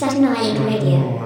Island Radio.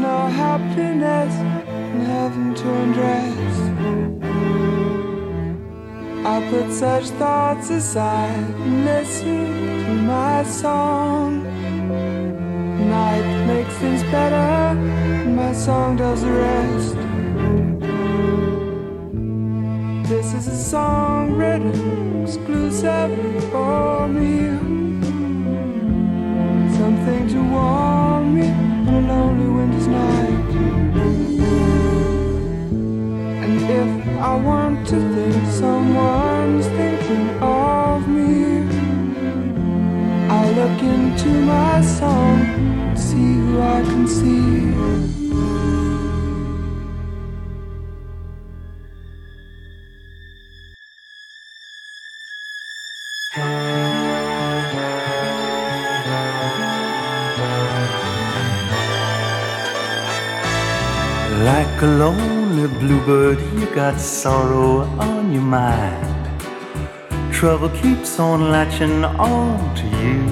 No happiness in heaven to undress. I put such thoughts aside and listen to my song. Night makes things better, my song does the rest. This is a song written exclusively for me. Something to warm me lonely winter's night. And if I want to think someone's thinking of me, I look into my and see who I can see. Bluebird, you got sorrow on your mind. Trouble keeps on latching on to you.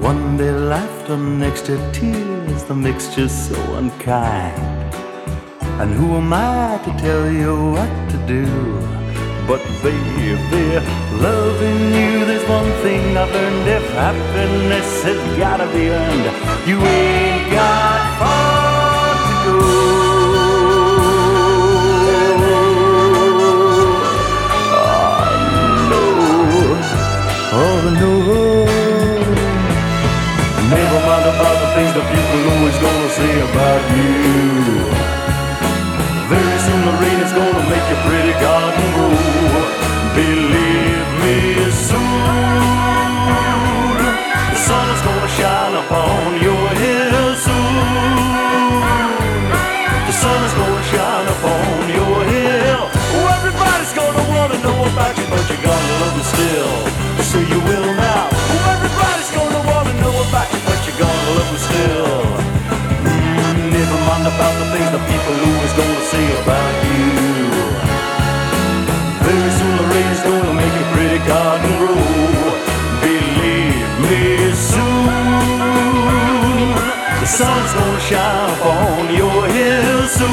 One day laughter, next day tears, the mixture's so unkind. And who am I to tell you what to do? But baby, loving you, there's one thing I've learned. If happiness has gotta be earned, you ain't got upon your hill soon.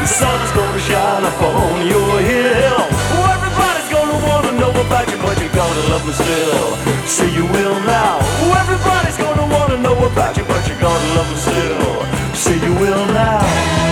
The sun's gonna shine upon your hill. Oh, everybody's gonna wanna know about you, but you gotta love me still. Say you will now. Oh, everybody's gonna wanna know about you, but you gotta love me still. Say you will now.